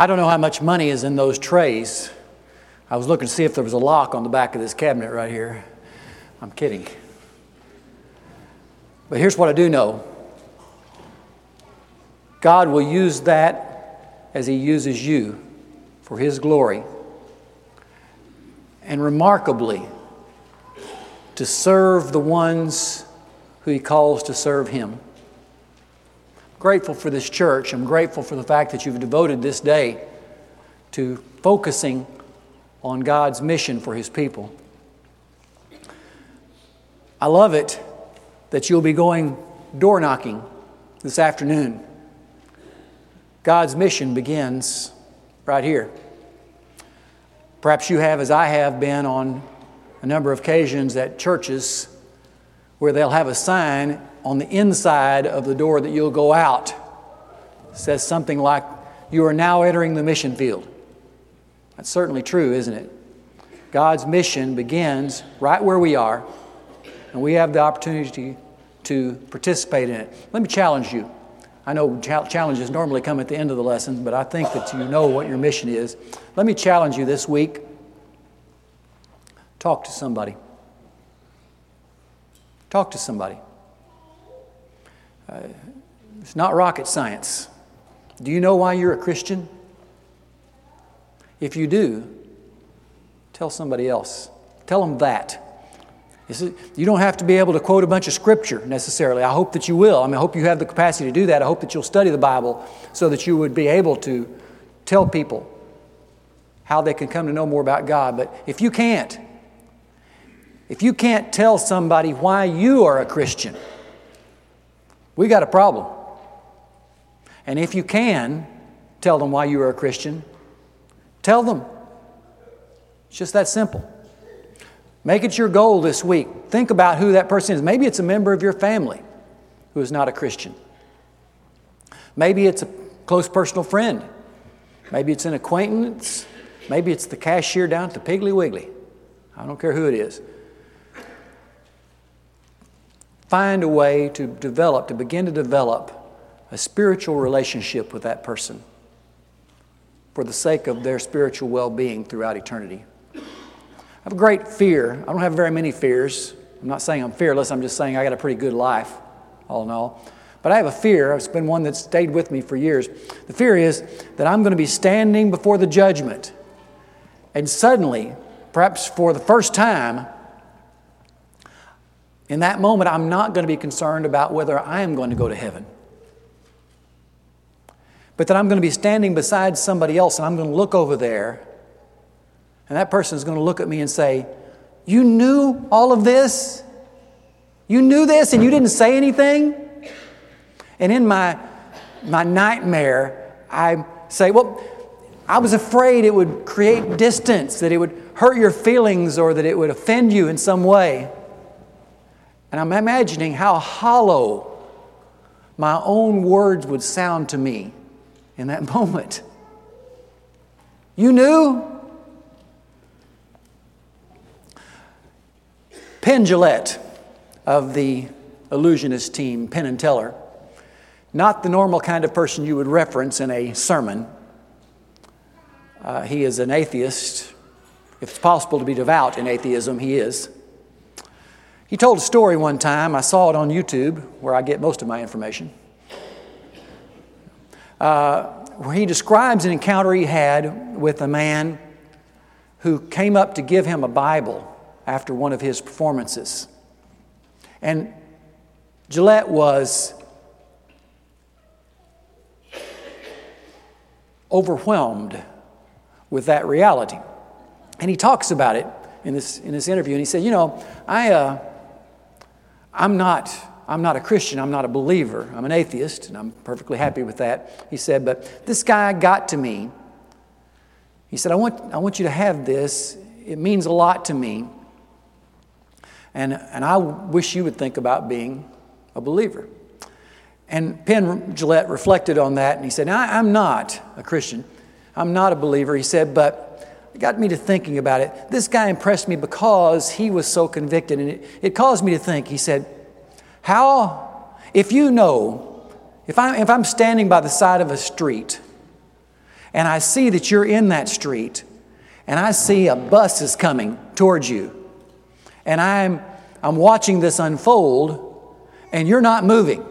I don't know how much money is in those trays. I was looking to see if there was a lock on the back of this cabinet right here. I'm kidding. But here's what I do know God will use that as He uses you for His glory. And remarkably, to serve the ones who He calls to serve Him grateful for this church. I'm grateful for the fact that you've devoted this day to focusing on God's mission for His people. I love it that you'll be going door knocking this afternoon. God's mission begins right here. Perhaps you have, as I have been on a number of occasions at churches where they'll have a sign on the inside of the door that you'll go out. Says something like, You are now entering the mission field. That's certainly true, isn't it? God's mission begins right where we are, and we have the opportunity to participate in it. Let me challenge you. I know challenges normally come at the end of the lesson, but I think that you know what your mission is. Let me challenge you this week talk to somebody. Talk to somebody. Uh, it's not rocket science. Do you know why you're a Christian? If you do, tell somebody else. Tell them that. You don't have to be able to quote a bunch of scripture necessarily. I hope that you will. I mean, I hope you have the capacity to do that. I hope that you'll study the Bible so that you would be able to tell people how they can come to know more about God. But if you can't, if you can't tell somebody why you are a Christian, we got a problem. And if you can tell them why you are a Christian, tell them. It's just that simple. Make it your goal this week. Think about who that person is. Maybe it's a member of your family who is not a Christian. Maybe it's a close personal friend. Maybe it's an acquaintance. Maybe it's the cashier down at the Piggly Wiggly. I don't care who it is. Find a way to develop, to begin to develop a spiritual relationship with that person for the sake of their spiritual well being throughout eternity I have a great fear. I don't have very many fears. I'm not saying I'm fearless, I'm just saying I got a pretty good life, all in all. But I have a fear. It's been one that's stayed with me for years. The fear is that I'm going to be standing before the judgment, and suddenly, perhaps for the first time, in that moment, I'm not going to be concerned about whether I am going to go to heaven. But that I'm going to be standing beside somebody else and I'm going to look over there and that person is going to look at me and say, You knew all of this? You knew this and you didn't say anything? And in my, my nightmare, I say, Well, I was afraid it would create distance, that it would hurt your feelings, or that it would offend you in some way. And I'm imagining how hollow my own words would sound to me in that moment. You knew? Penn Jillette of the illusionist team, Penn and Teller, not the normal kind of person you would reference in a sermon. Uh, he is an atheist. If it's possible to be devout in atheism, he is. He told a story one time, I saw it on YouTube, where I get most of my information, uh, where he describes an encounter he had with a man who came up to give him a Bible after one of his performances. And Jillette was overwhelmed with that reality. And he talks about it in this, in this interview. And he said, You know, I, uh, I'm, not, I'm not a Christian, I'm not a believer, I'm an atheist, and I'm perfectly happy with that. He said, But this guy got to me. He said, I want, I want you to have this. It means a lot to me. And, and I wish you would think about being a believer. And Penn Jillette reflected on that and he said, I'm not a Christian. I'm not a believer. He said, but it got me to thinking about it. This guy impressed me because he was so convicted. And it, it caused me to think. He said, How, if you know, if I'm, if I'm standing by the side of a street and I see that you're in that street, and I see a bus is coming towards you, and I'm, I'm watching this unfold, and you're not moving.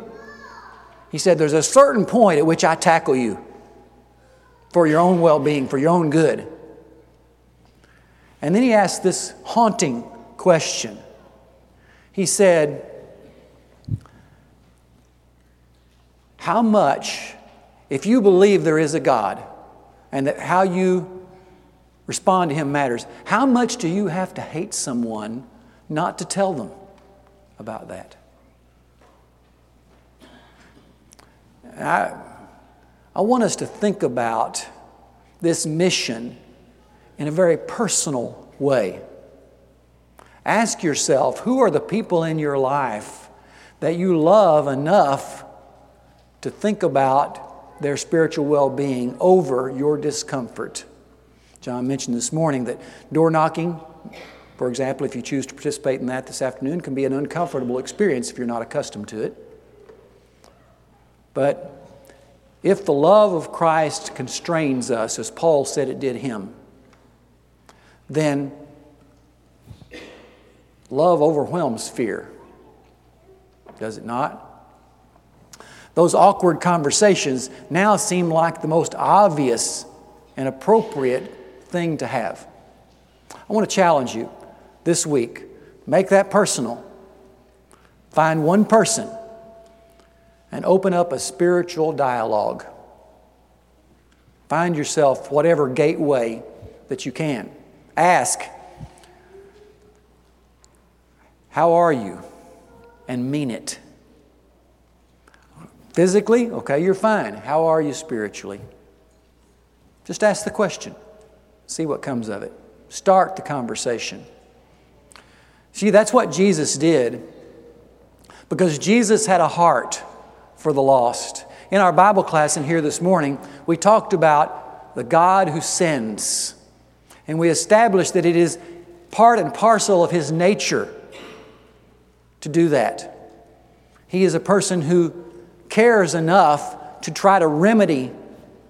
He said, There's a certain point at which I tackle you for your own well being, for your own good. And then he asked this haunting question. He said, How much, if you believe there is a God and that how you respond to Him matters, how much do you have to hate someone not to tell them about that? I, I want us to think about this mission in a very personal way. Ask yourself who are the people in your life that you love enough to think about their spiritual well being over your discomfort? John mentioned this morning that door knocking, for example, if you choose to participate in that this afternoon, can be an uncomfortable experience if you're not accustomed to it. But if the love of Christ constrains us, as Paul said it did him, then love overwhelms fear. Does it not? Those awkward conversations now seem like the most obvious and appropriate thing to have. I want to challenge you this week. Make that personal. Find one person and open up a spiritual dialogue. Find yourself whatever gateway that you can. Ask, How are you? And mean it. Physically, okay, you're fine. How are you spiritually? Just ask the question, see what comes of it. Start the conversation. See, that's what Jesus did because Jesus had a heart for the lost. In our Bible class in here this morning, we talked about the God who sends. And we establish that it is part and parcel of his nature to do that. He is a person who cares enough to try to remedy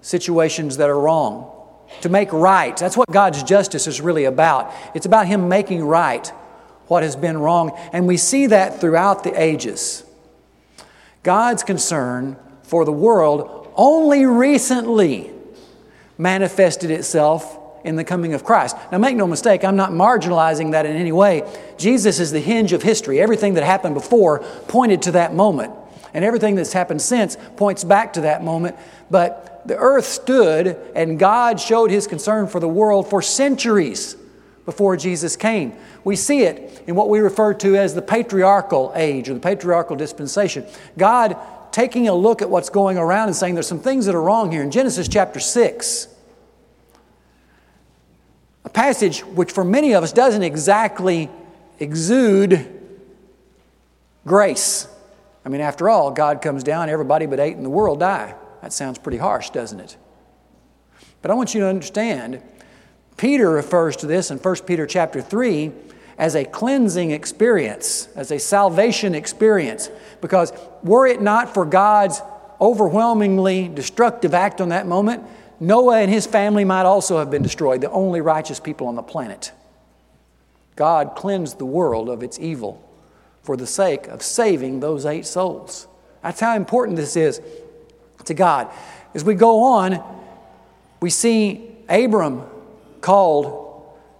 situations that are wrong, to make right. That's what God's justice is really about. It's about Him making right what has been wrong. And we see that throughout the ages. God's concern for the world only recently manifested itself in the coming of Christ. Now, make no mistake, I'm not marginalizing that in any way. Jesus is the hinge of history. Everything that happened before pointed to that moment, and everything that's happened since points back to that moment. But the earth stood, and God showed his concern for the world for centuries before Jesus came. We see it in what we refer to as the patriarchal age or the patriarchal dispensation. God taking a look at what's going around and saying there's some things that are wrong here. In Genesis chapter 6, a passage which for many of us doesn't exactly exude grace. I mean, after all, God comes down, everybody but eight in the world die. That sounds pretty harsh, doesn't it? But I want you to understand, Peter refers to this in 1 Peter chapter 3 as a cleansing experience, as a salvation experience. Because were it not for God's overwhelmingly destructive act on that moment, Noah and his family might also have been destroyed, the only righteous people on the planet. God cleansed the world of its evil for the sake of saving those eight souls. That's how important this is to God. As we go on, we see Abram called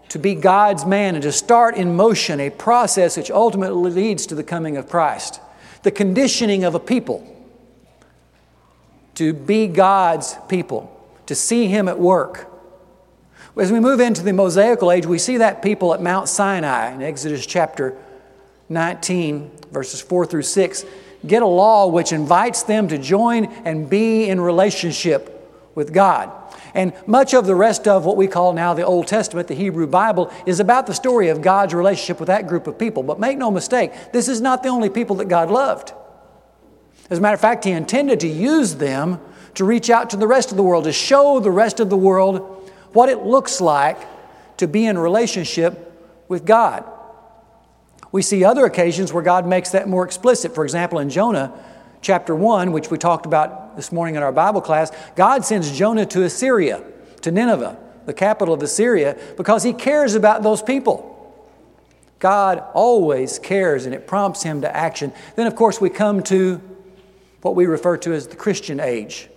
to be God's man and to start in motion a process which ultimately leads to the coming of Christ. The conditioning of a people to be God's people, to see Him at work. As we move into the Mosaical age, we see that people at Mount Sinai in Exodus chapter 19, verses 4 through 6, get a law which invites them to join and be in relationship with God. And much of the rest of what we call now the Old Testament, the Hebrew Bible, is about the story of God's relationship with that group of people. But make no mistake, this is not the only people that God loved. As a matter of fact, He intended to use them to reach out to the rest of the world, to show the rest of the world what it looks like to be in relationship with God. We see other occasions where God makes that more explicit. For example, in Jonah chapter 1, which we talked about this morning in our Bible class, God sends Jonah to Assyria, to Nineveh, the capital of Assyria, because he cares about those people. God always cares and it prompts him to action. Then, of course, we come to what we refer to as the Christian age,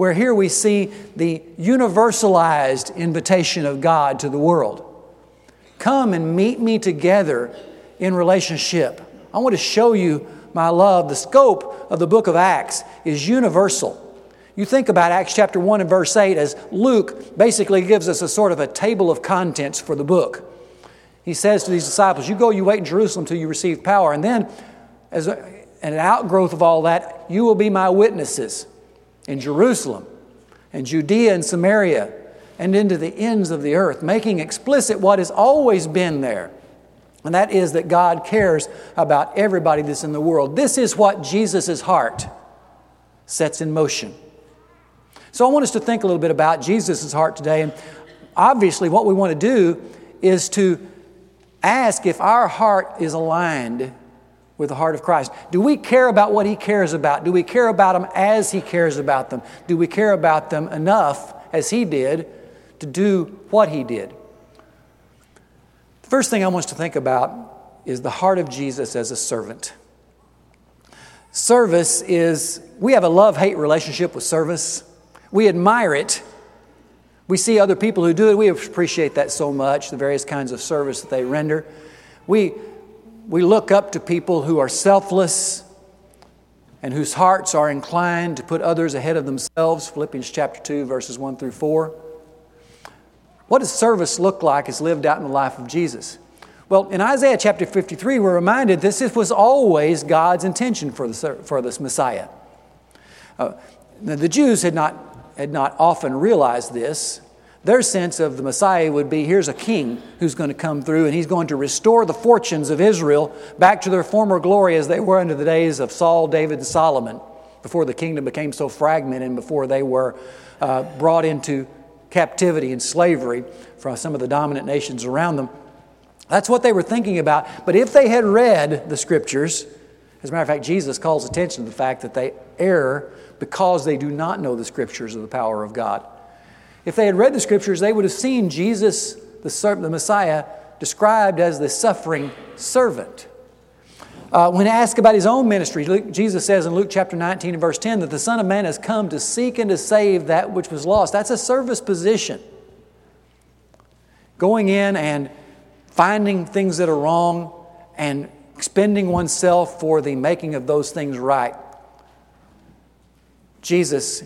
where here we see the universalized invitation of God to the world. Come and meet me together in relationship. I want to show you my love. The scope of the book of Acts is universal. You think about Acts chapter 1 and verse 8 as Luke basically gives us a sort of a table of contents for the book. He says to these disciples, You go, you wait in Jerusalem until you receive power. And then, as a, an outgrowth of all that, you will be my witnesses in Jerusalem and Judea and Samaria and into the ends of the earth, making explicit what has always been there. And that is that God cares about everybody that's in the world. This is what Jesus' heart sets in motion. So I want us to think a little bit about Jesus' heart today. And obviously, what we want to do is to ask if our heart is aligned with the heart of Christ. Do we care about what He cares about? Do we care about them as He cares about them? Do we care about them enough as He did to do what He did? The first thing I want us to think about is the heart of Jesus as a servant. Service is, we have a love hate relationship with service. We admire it. We see other people who do it. We appreciate that so much, the various kinds of service that they render. We, we look up to people who are selfless and whose hearts are inclined to put others ahead of themselves. Philippians chapter 2, verses 1 through 4. What does service look like as lived out in the life of Jesus? Well, in Isaiah chapter 53, we're reminded this was always God's intention for, the, for this Messiah. Uh, the Jews had not had not often realized this. Their sense of the Messiah would be here's a king who's going to come through and he's going to restore the fortunes of Israel back to their former glory as they were under the days of Saul, David, and Solomon, before the kingdom became so fragmented and before they were uh, brought into captivity and slavery from some of the dominant nations around them. That's what they were thinking about. But if they had read the scriptures, as a matter of fact, Jesus calls attention to the fact that they err because they do not know the scriptures of the power of God. If they had read the scriptures, they would have seen Jesus, the, the Messiah, described as the suffering servant. Uh, when asked about his own ministry, Luke, Jesus says in Luke chapter 19 and verse 10 that the Son of Man has come to seek and to save that which was lost. That's a service position. Going in and finding things that are wrong and expending oneself for the making of those things right. Jesus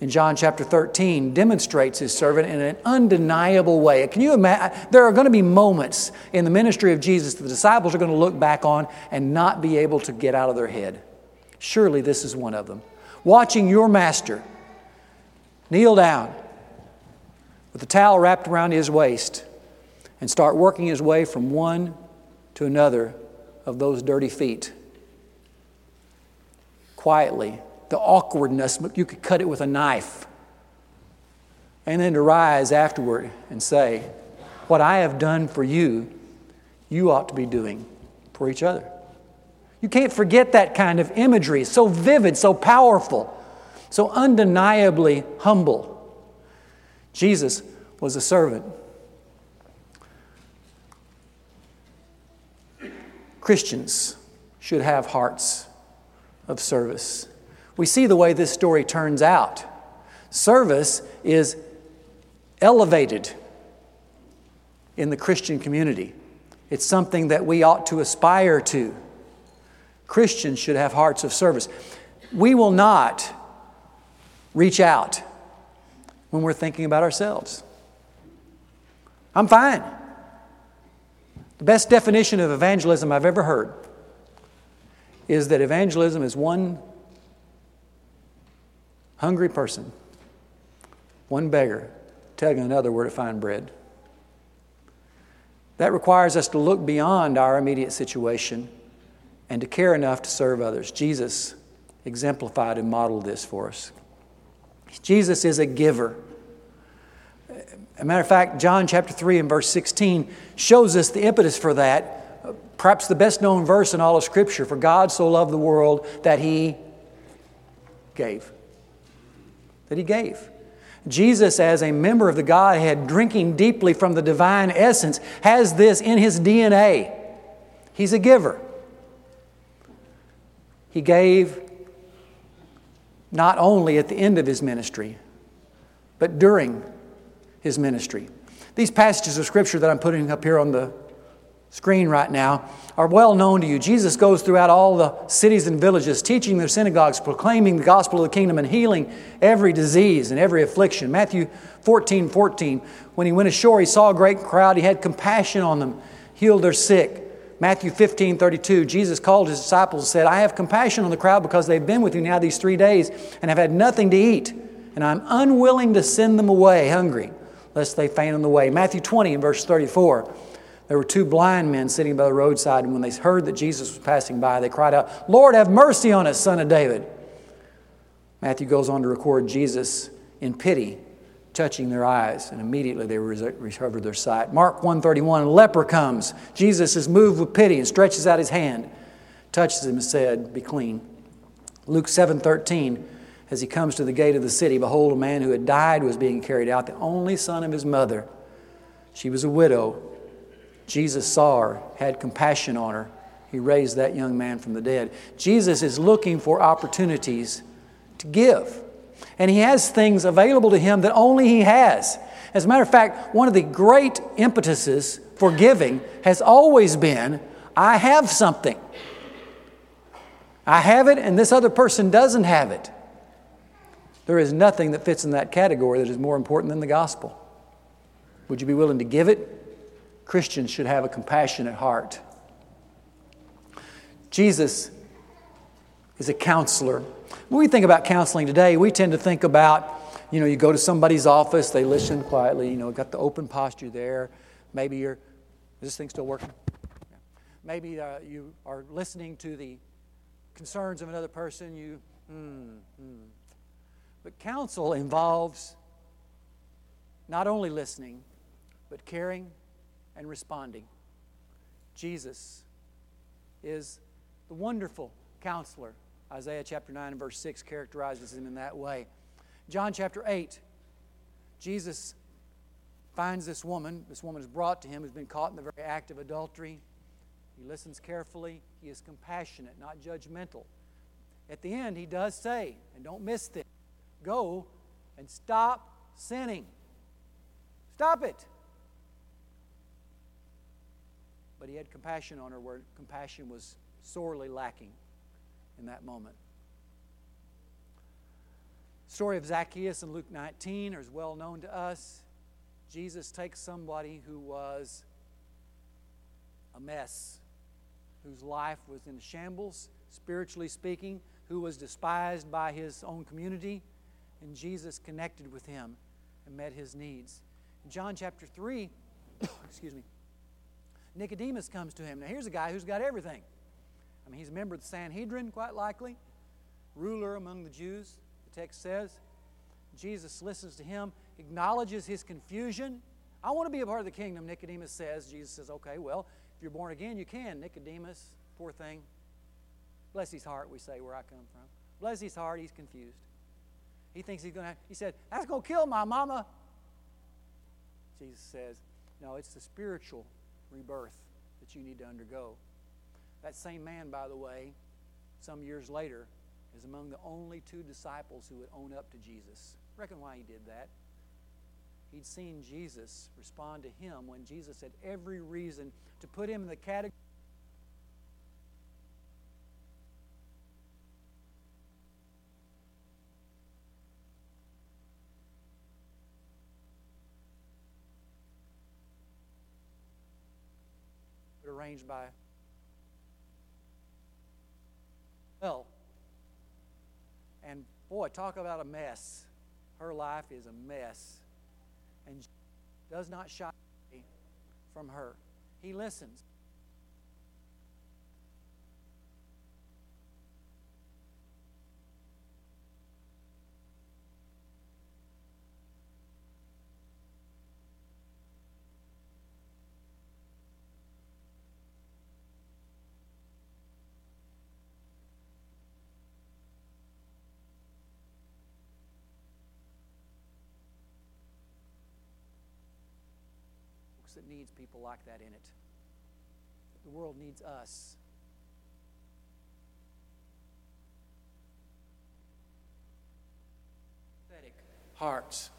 in John chapter 13 demonstrates his servant in an undeniable way. Can you imagine? There are going to be moments in the ministry of Jesus that the disciples are going to look back on and not be able to get out of their head. Surely this is one of them. Watching your master kneel down with a towel wrapped around his waist and start working his way from one to another of those dirty feet. Quietly, the awkwardness, but you could cut it with a knife. And then to rise afterward and say, What I have done for you, you ought to be doing for each other. You can't forget that kind of imagery. It's so vivid, so powerful, so undeniably humble. Jesus was a servant. Christians should have hearts of service we see the way this story turns out. Service is elevated in the Christian community, it's something that we ought to aspire to. Christians should have hearts of service. We will not reach out when we're thinking about ourselves. I'm fine. The best definition of evangelism I've ever heard is that evangelism is one hungry person, one beggar telling another where to find bread. That requires us to look beyond our immediate situation and to care enough to serve others. Jesus exemplified and modeled this for us. Jesus is a giver. A matter of fact, John chapter 3 and verse 16 shows us the impetus for that. Perhaps the best known verse in all of Scripture For God so loved the world that He gave. That he gave. Jesus, as a member of the Godhead, drinking deeply from the divine essence, has this in his DNA. He's a giver. He gave not only at the end of his ministry, but during his ministry. These passages of Scripture that I'm putting up here on the screen right now are well known to you. Jesus goes throughout all the cities and villages, teaching their synagogues, proclaiming the gospel of the kingdom, and healing every disease and every affliction. Matthew 14 14, when he went ashore, he saw a great crowd. He had compassion on them, healed their sick. Matthew 15 32, Jesus called his disciples and said, I have compassion on the crowd because they've been with you now these three days and have had nothing to eat, and I'm unwilling to send them away hungry, lest they faint on the way. Matthew 20 and verse 34. There were two blind men sitting by the roadside, and when they heard that Jesus was passing by, they cried out, Lord, have mercy on us, son of David. Matthew goes on to record Jesus in pity touching their eyes, and immediately they recovered their sight. Mark 131, a leper comes. Jesus is moved with pity and stretches out his hand, touches him and said, Be clean. Luke 7:13, as he comes to the gate of the city, behold, a man who had died was being carried out, the only son of his mother. She was a widow Jesus saw her, had compassion on her. He raised that young man from the dead. Jesus is looking for opportunities to give. And he has things available to him that only he has. As a matter of fact, one of the great impetuses for giving has always been I have something. I have it, and this other person doesn't have it. There is nothing that fits in that category that is more important than the gospel. Would you be willing to give it? Christians should have a compassionate heart. Jesus is a counselor. When we think about counseling today, we tend to think about, you know, you go to somebody's office, they listen quietly, you know, got the open posture there. Maybe you're, is this thing still working? Maybe uh, you are listening to the concerns of another person, you, hmm, hmm. But counsel involves not only listening, but caring and responding. Jesus is the wonderful counselor. Isaiah chapter 9 and verse 6 characterizes him in that way. John chapter 8, Jesus finds this woman. This woman is brought to him, who's been caught in the very act of adultery. He listens carefully. He is compassionate, not judgmental. At the end, he does say, and don't miss this go and stop sinning. Stop it. But he had compassion on her where compassion was sorely lacking in that moment. Story of Zacchaeus in Luke 19 is well known to us. Jesus takes somebody who was a mess, whose life was in shambles, spiritually speaking, who was despised by his own community, and Jesus connected with him and met his needs. In John chapter 3, excuse me, Nicodemus comes to him. Now, here's a guy who's got everything. I mean, he's a member of the Sanhedrin, quite likely, ruler among the Jews, the text says. Jesus listens to him, acknowledges his confusion. I want to be a part of the kingdom, Nicodemus says. Jesus says, okay, well, if you're born again, you can. Nicodemus, poor thing. Bless his heart, we say, where I come from. Bless his heart, he's confused. He thinks he's going to, he said, that's going to kill my mama. Jesus says, no, it's the spiritual rebirth that you need to undergo. That same man, by the way, some years later, is among the only two disciples who would own up to Jesus. Reckon why he did that? He'd seen Jesus respond to him when Jesus had every reason to put him in the category arranged by well. And boy, talk about a mess. Her life is a mess. And does not shy from her. He listens. Folks, that needs people like that in it. The world needs us. Pathetic hearts.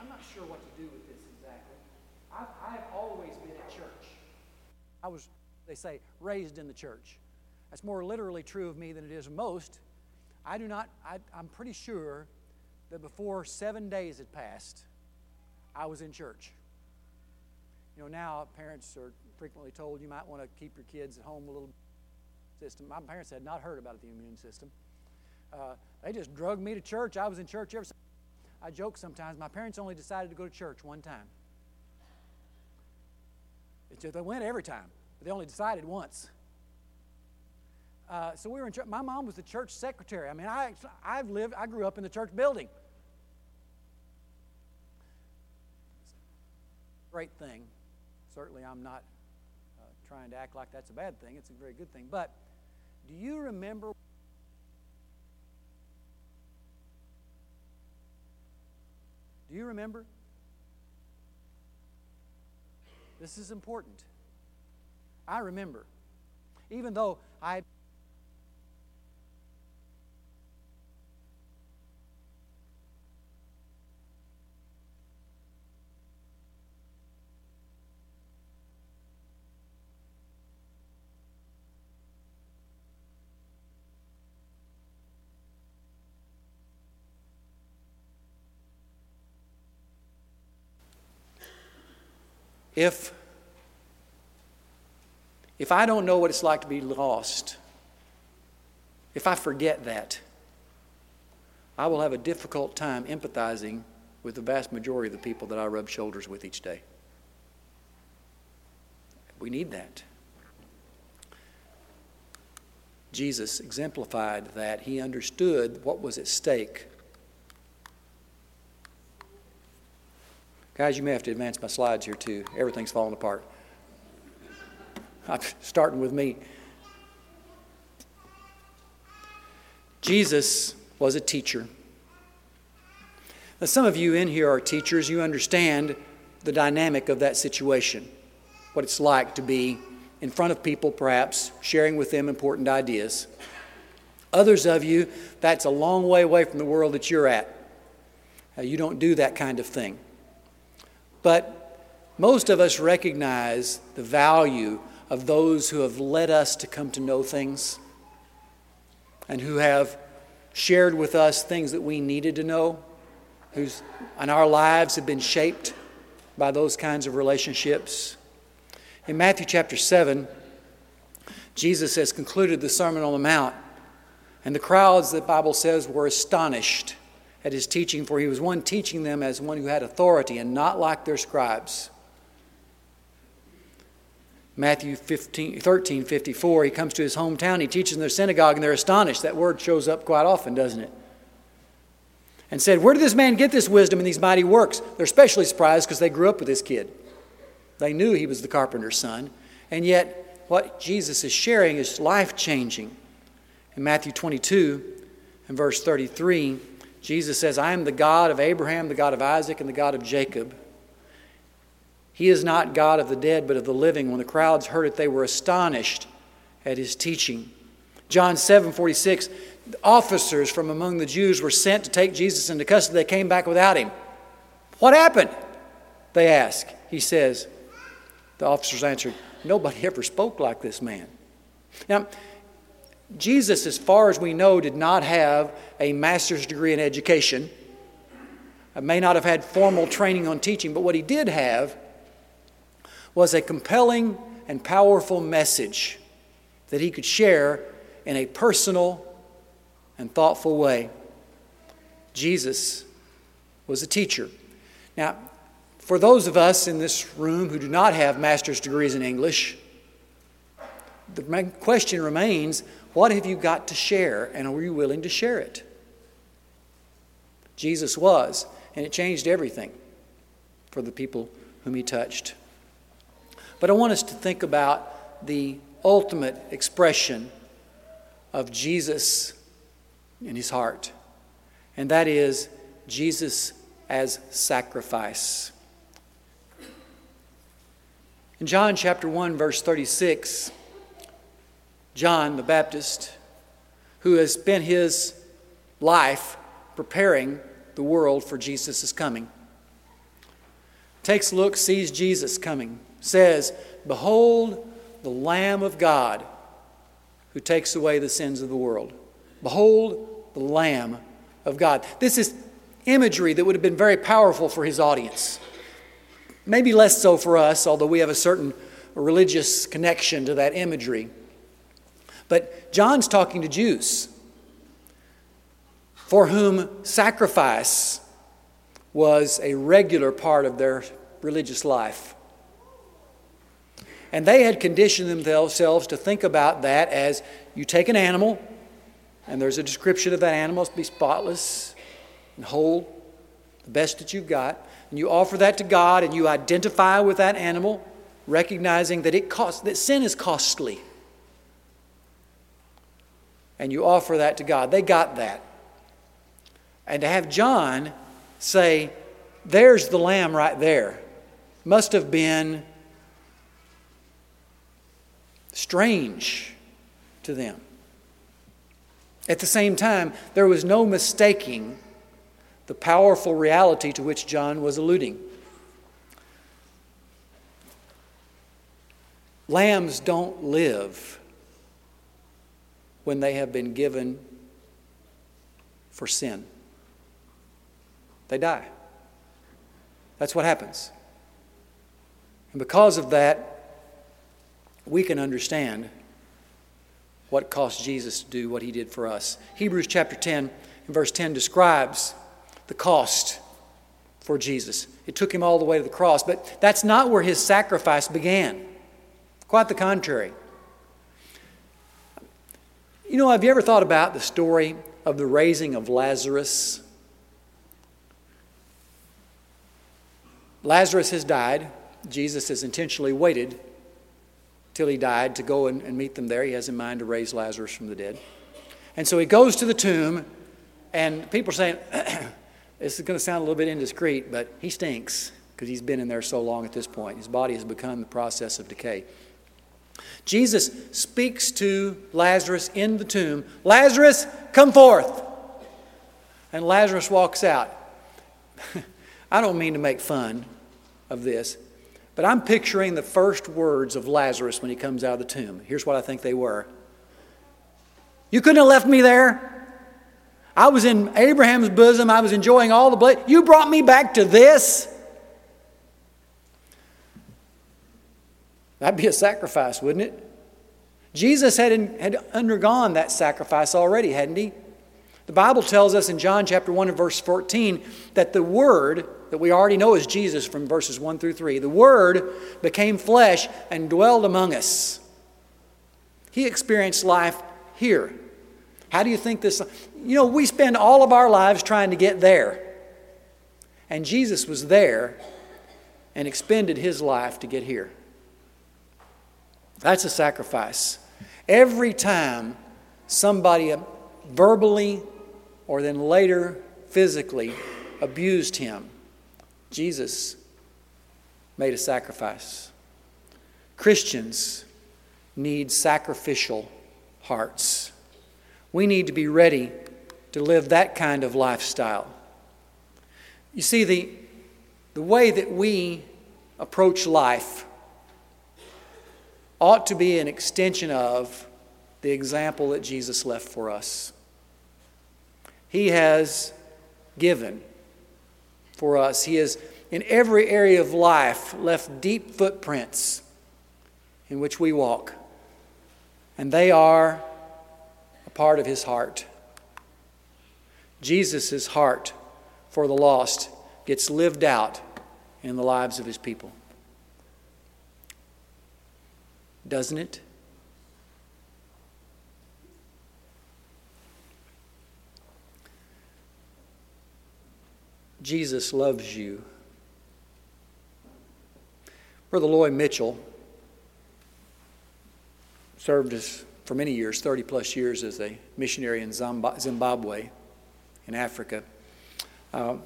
I'm not sure what to do with this exactly. I've, I've always been at church. I was, they say, raised in the church. That's more literally true of me than it is most. I do not, I, I'm pretty sure that before seven days had passed, I was in church. You know, now parents are frequently told you might want to keep your kids at home a little system. My parents had not heard about the immune system. Uh, they just drugged me to church. I was in church every. I joke sometimes. My parents only decided to go to church one time. Just, they went every time, but they only decided once. Uh, so we were in church. My mom was the church secretary. I mean, I, I've lived, I grew up in the church building. Great thing. Certainly, I'm not uh, trying to act like that's a bad thing. It's a very good thing. But do you remember? Do you remember? This is important. I remember. Even though I If, if I don't know what it's like to be lost, if I forget that, I will have a difficult time empathizing with the vast majority of the people that I rub shoulders with each day. We need that. Jesus exemplified that. He understood what was at stake Guys, you may have to advance my slides here too. Everything's falling apart. I'm starting with me. Jesus was a teacher. Now, some of you in here are teachers. You understand the dynamic of that situation, what it's like to be in front of people, perhaps, sharing with them important ideas. Others of you, that's a long way away from the world that you're at. You don't do that kind of thing. But most of us recognize the value of those who have led us to come to know things and who have shared with us things that we needed to know, whose and our lives have been shaped by those kinds of relationships. In Matthew chapter 7, Jesus has concluded the Sermon on the Mount, and the crowds, the Bible says, were astonished at his teaching, for he was one teaching them as one who had authority and not like their scribes. Matthew 15, 13, 54, he comes to his hometown, he teaches in their synagogue, and they're astonished. That word shows up quite often, doesn't it? And said, Where did this man get this wisdom and these mighty works? They're especially surprised because they grew up with this kid. They knew he was the carpenter's son. And yet, what Jesus is sharing is life changing. In Matthew 22 and verse 33, Jesus says, I am the God of Abraham, the God of Isaac, and the God of Jacob. He is not God of the dead, but of the living. When the crowds heard it, they were astonished at his teaching. John 7 46, officers from among the Jews were sent to take Jesus into custody. They came back without him. What happened? They ask. He says, The officers answered, Nobody ever spoke like this man. Now, Jesus, as far as we know, did not have a master's degree in education. I may not have had formal training on teaching, but what he did have was a compelling and powerful message that he could share in a personal and thoughtful way. Jesus was a teacher. Now, for those of us in this room who do not have master's degrees in English, the question remains what have you got to share, and are you willing to share it? Jesus was, and it changed everything for the people whom he touched. But I want us to think about the ultimate expression of Jesus in his heart, and that is Jesus as sacrifice. In John chapter 1, verse 36, John the Baptist, who has spent his life preparing the world for Jesus' coming, takes a look, sees Jesus coming, says, Behold the Lamb of God who takes away the sins of the world. Behold the Lamb of God. This is imagery that would have been very powerful for his audience. Maybe less so for us, although we have a certain religious connection to that imagery. But John's talking to Jews for whom sacrifice was a regular part of their religious life. And they had conditioned themselves to think about that as you take an animal, and there's a description of that animal to be spotless and whole, the best that you've got, and you offer that to God and you identify with that animal, recognizing that it costs that sin is costly. And you offer that to God. They got that. And to have John say, There's the lamb right there, must have been strange to them. At the same time, there was no mistaking the powerful reality to which John was alluding. Lambs don't live when they have been given for sin. They die. That's what happens. And because of that, we can understand what cost Jesus to do what he did for us. Hebrews chapter 10 and verse 10 describes the cost for Jesus. It took him all the way to the cross, but that's not where his sacrifice began. Quite the contrary. You know, have you ever thought about the story of the raising of Lazarus? Lazarus has died. Jesus has intentionally waited till he died to go and, and meet them there. He has in mind to raise Lazarus from the dead. And so he goes to the tomb, and people are saying, this is going to sound a little bit indiscreet, but he stinks because he's been in there so long at this point. His body has become the process of decay. Jesus speaks to Lazarus in the tomb Lazarus, come forth. And Lazarus walks out. I don't mean to make fun of this, but I'm picturing the first words of Lazarus when he comes out of the tomb. Here's what I think they were You couldn't have left me there. I was in Abraham's bosom. I was enjoying all the bliss. You brought me back to this. That'd be a sacrifice, wouldn't it? Jesus had, had undergone that sacrifice already, hadn't he? The Bible tells us in John chapter 1 and verse 14 that the Word, that we already know is Jesus from verses 1 through 3, the Word became flesh and dwelled among us. He experienced life here. How do you think this? You know, we spend all of our lives trying to get there. And Jesus was there and expended his life to get here. That's a sacrifice. Every time somebody verbally or then later physically abused him, Jesus made a sacrifice. Christians need sacrificial hearts. We need to be ready to live that kind of lifestyle. You see, the, the way that we approach life ought to be an extension of the example that Jesus left for us. He has given for us, He has, in every area of life, left deep footprints in which we walk. And they are a part of His heart. Jesus' heart for the lost gets lived out in the lives of His people. Doesn't it? Jesus loves you. Brother Lloyd Mitchell served us for many years, 30 plus years, as a missionary in Zimbabwe, in Africa. Uh,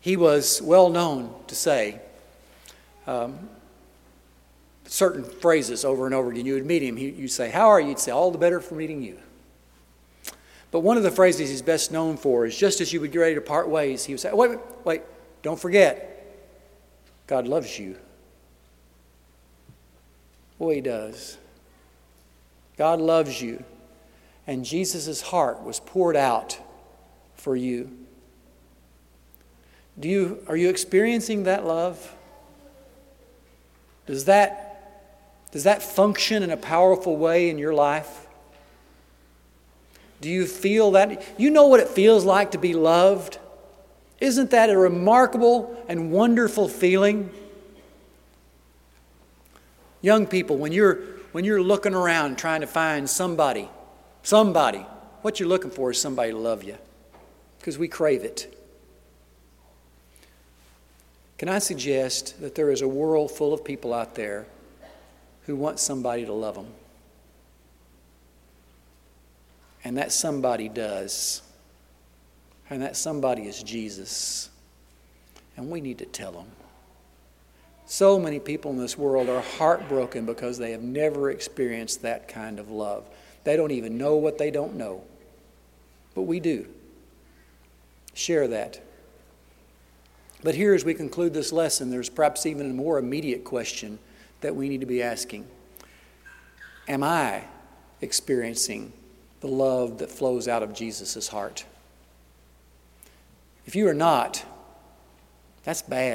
he was well known to say um, certain phrases over and over again. You would meet him, you'd say, How are you? He'd say, All the better for meeting you. But one of the phrases he's best known for is just as you would get ready to part ways, he would say, Wait, wait, wait, don't forget, God loves you. Boy, he does. God loves you. And Jesus' heart was poured out for you. Do you, are you experiencing that love? Does that, does that function in a powerful way in your life? Do you feel that? You know what it feels like to be loved? Isn't that a remarkable and wonderful feeling? Young people, when you're, when you're looking around trying to find somebody, somebody, what you're looking for is somebody to love you because we crave it. Can I suggest that there is a world full of people out there who wants somebody to love them? And that somebody does. And that somebody is Jesus. And we need to tell them. So many people in this world are heartbroken because they have never experienced that kind of love. They don't even know what they don't know. But we do. Share that. But here, as we conclude this lesson, there's perhaps even a more immediate question that we need to be asking Am I experiencing the love that flows out of Jesus' heart? If you are not, that's bad.